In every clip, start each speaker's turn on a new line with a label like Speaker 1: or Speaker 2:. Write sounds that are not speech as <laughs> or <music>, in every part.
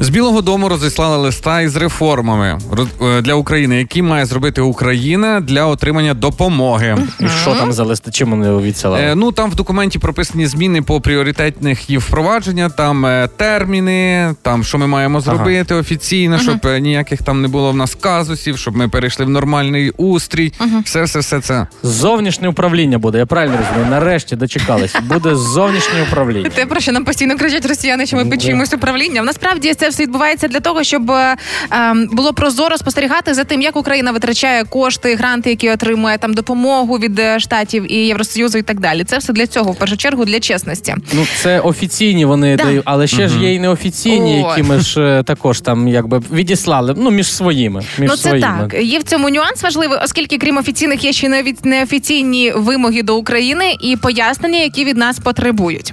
Speaker 1: З Білого Дому розіслали листа із реформами роз- е, для України, які має зробити Україна для отримання допомоги.
Speaker 2: І що там за листи? Чим вони обіцяли?
Speaker 1: Е, ну там в документі прописані зміни по пріоритетних їх впровадження, там е, терміни, там що ми маємо зробити офіційно, щоб е, ніяких там не було в нас казусів, щоб ми перейшли в нормальний устрій. Все, все, все це.
Speaker 2: Зовнішнє управління буде, я правильно розумію. Нарешті дочекались. Буде зовнішнє управління.
Speaker 3: Те, про що нам постійно кричать росіяни, що ми печимось управлінням. Насправді це все відбувається для того, щоб е, ем, було прозоро спостерігати за тим, як Україна витрачає кошти, гранти, які отримує там допомогу від е, штатів і Євросоюзу, і так далі. Це все для цього, в першу чергу, для чесності.
Speaker 2: Ну, це офіційні вони
Speaker 3: Да.
Speaker 2: дають, але ще ж є і неофіційні,
Speaker 3: О.
Speaker 2: які ми ж е, також там якби відіслали. Ну, між своїми. Між
Speaker 3: ну це
Speaker 2: своїми.
Speaker 3: так. Є в цьому нюанс важливий, оскільки крім офіційних є ще й неофіційні вимоги до України і пояснення, які від нас потребують.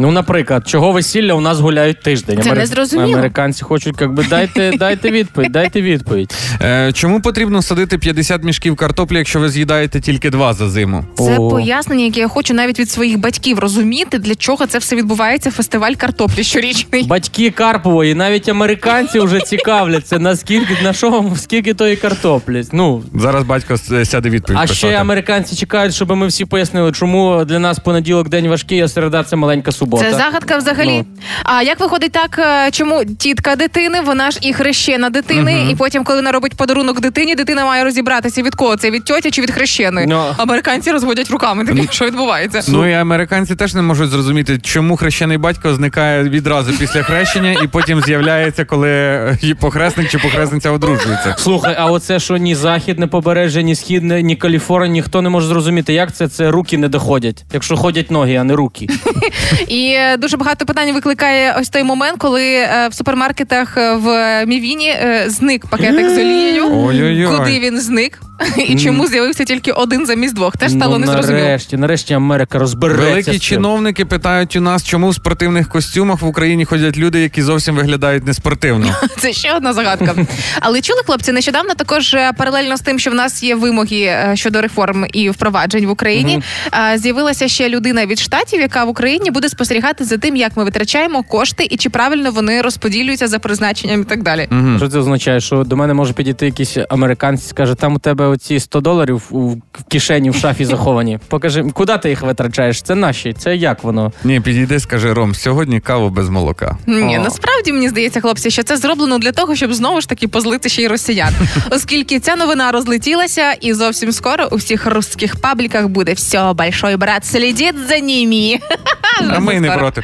Speaker 2: Ну, наприклад, чого весілля у нас гуляють тиждень?
Speaker 3: Це незрозуміло.
Speaker 2: Американці хочуть, якби дайте, <laughs> дайте відповідь, дайте відповідь.
Speaker 1: Е, чому потрібно садити 50 мішків картоплі, якщо ви з'їдаєте тільки два за зиму?
Speaker 3: Це
Speaker 2: О.
Speaker 3: пояснення, яке я хочу навіть від своїх батьків розуміти, для чого це все відбувається. Фестиваль картоплі щорічний.
Speaker 2: Батьки Карпової, навіть американці вже цікавляться, наскільки на що скільки тої картоплі. Ну
Speaker 1: Зараз батько с- сяде відповідь.
Speaker 2: а
Speaker 1: писати.
Speaker 2: ще американці чекають, щоб ми всі пояснили, чому для нас понеділок день важкий, а середа це маленька субота.
Speaker 3: Це загадка взагалі.
Speaker 2: Ну.
Speaker 3: А як виходить так, е, чому тітка дитини, вона ж і хрещена дитини, і потім, коли вона робить подарунок дитині, дитина має розібратися від кого це від тьоті чи від хрещеної.
Speaker 2: Ну.
Speaker 3: Американці розводять руками. Такі, що відбувається?
Speaker 1: Ну і американці теж не можуть зрозуміти, чому хрещений батько зникає відразу після хрещення і потім з'являється, коли е, похресник чи похресниця одружується.
Speaker 2: Слухай, а оце що ні західне побережжя, ні східне, ні Каліфорнія, ніхто не може зрозуміти, як це це руки не доходять, якщо ходять ноги, а не руки. <laughs>
Speaker 3: І е, дуже багато питань викликає ось той момент, коли е, в супермаркетах е, в Мівіні зник пакетик з олією.
Speaker 1: Ой-ой-ой.
Speaker 3: Куди він зник? І чому з'явився тільки один замість двох? Теж стало
Speaker 2: ну,
Speaker 3: незрозуміло.
Speaker 2: нарешті, нарешті Америка розбереться.
Speaker 1: Великі
Speaker 2: з цим.
Speaker 1: чиновники питають у нас, чому в спортивних костюмах в Україні ходять люди, які зовсім виглядають неспортивно. <laughs>
Speaker 3: Це ще одна загадка. Але чули хлопці, нещодавно також е, паралельно з тим, що в нас є вимоги е, щодо реформ і впроваджень в Україні. е, З'явилася ще людина від штатів, яка в Україні буде спостерігати за тим, як ми витрачаємо кошти і чи правильно вони розподілюються за призначенням і так далі.
Speaker 2: Що це означає? Що до мене може підійти якийсь американець, скаже, там у тебе оці 100 доларів у в кишені в шафі заховані. <laughs> Покажи, куди ти їх витрачаєш? Це наші. Це як воно?
Speaker 1: Ні, підійди, скажи Ром, сьогодні каву без молока.
Speaker 3: Ні,
Speaker 2: О.
Speaker 3: насправді мені здається, хлопці, що це зроблено для того, щоб знову ж таки позлити ще й росіян, <laughs> оскільки ця новина розлетілася, і зовсім скоро у всіх русських пабліках буде все, большой брат слідить за ними. <laughs>
Speaker 1: А ми й не проти.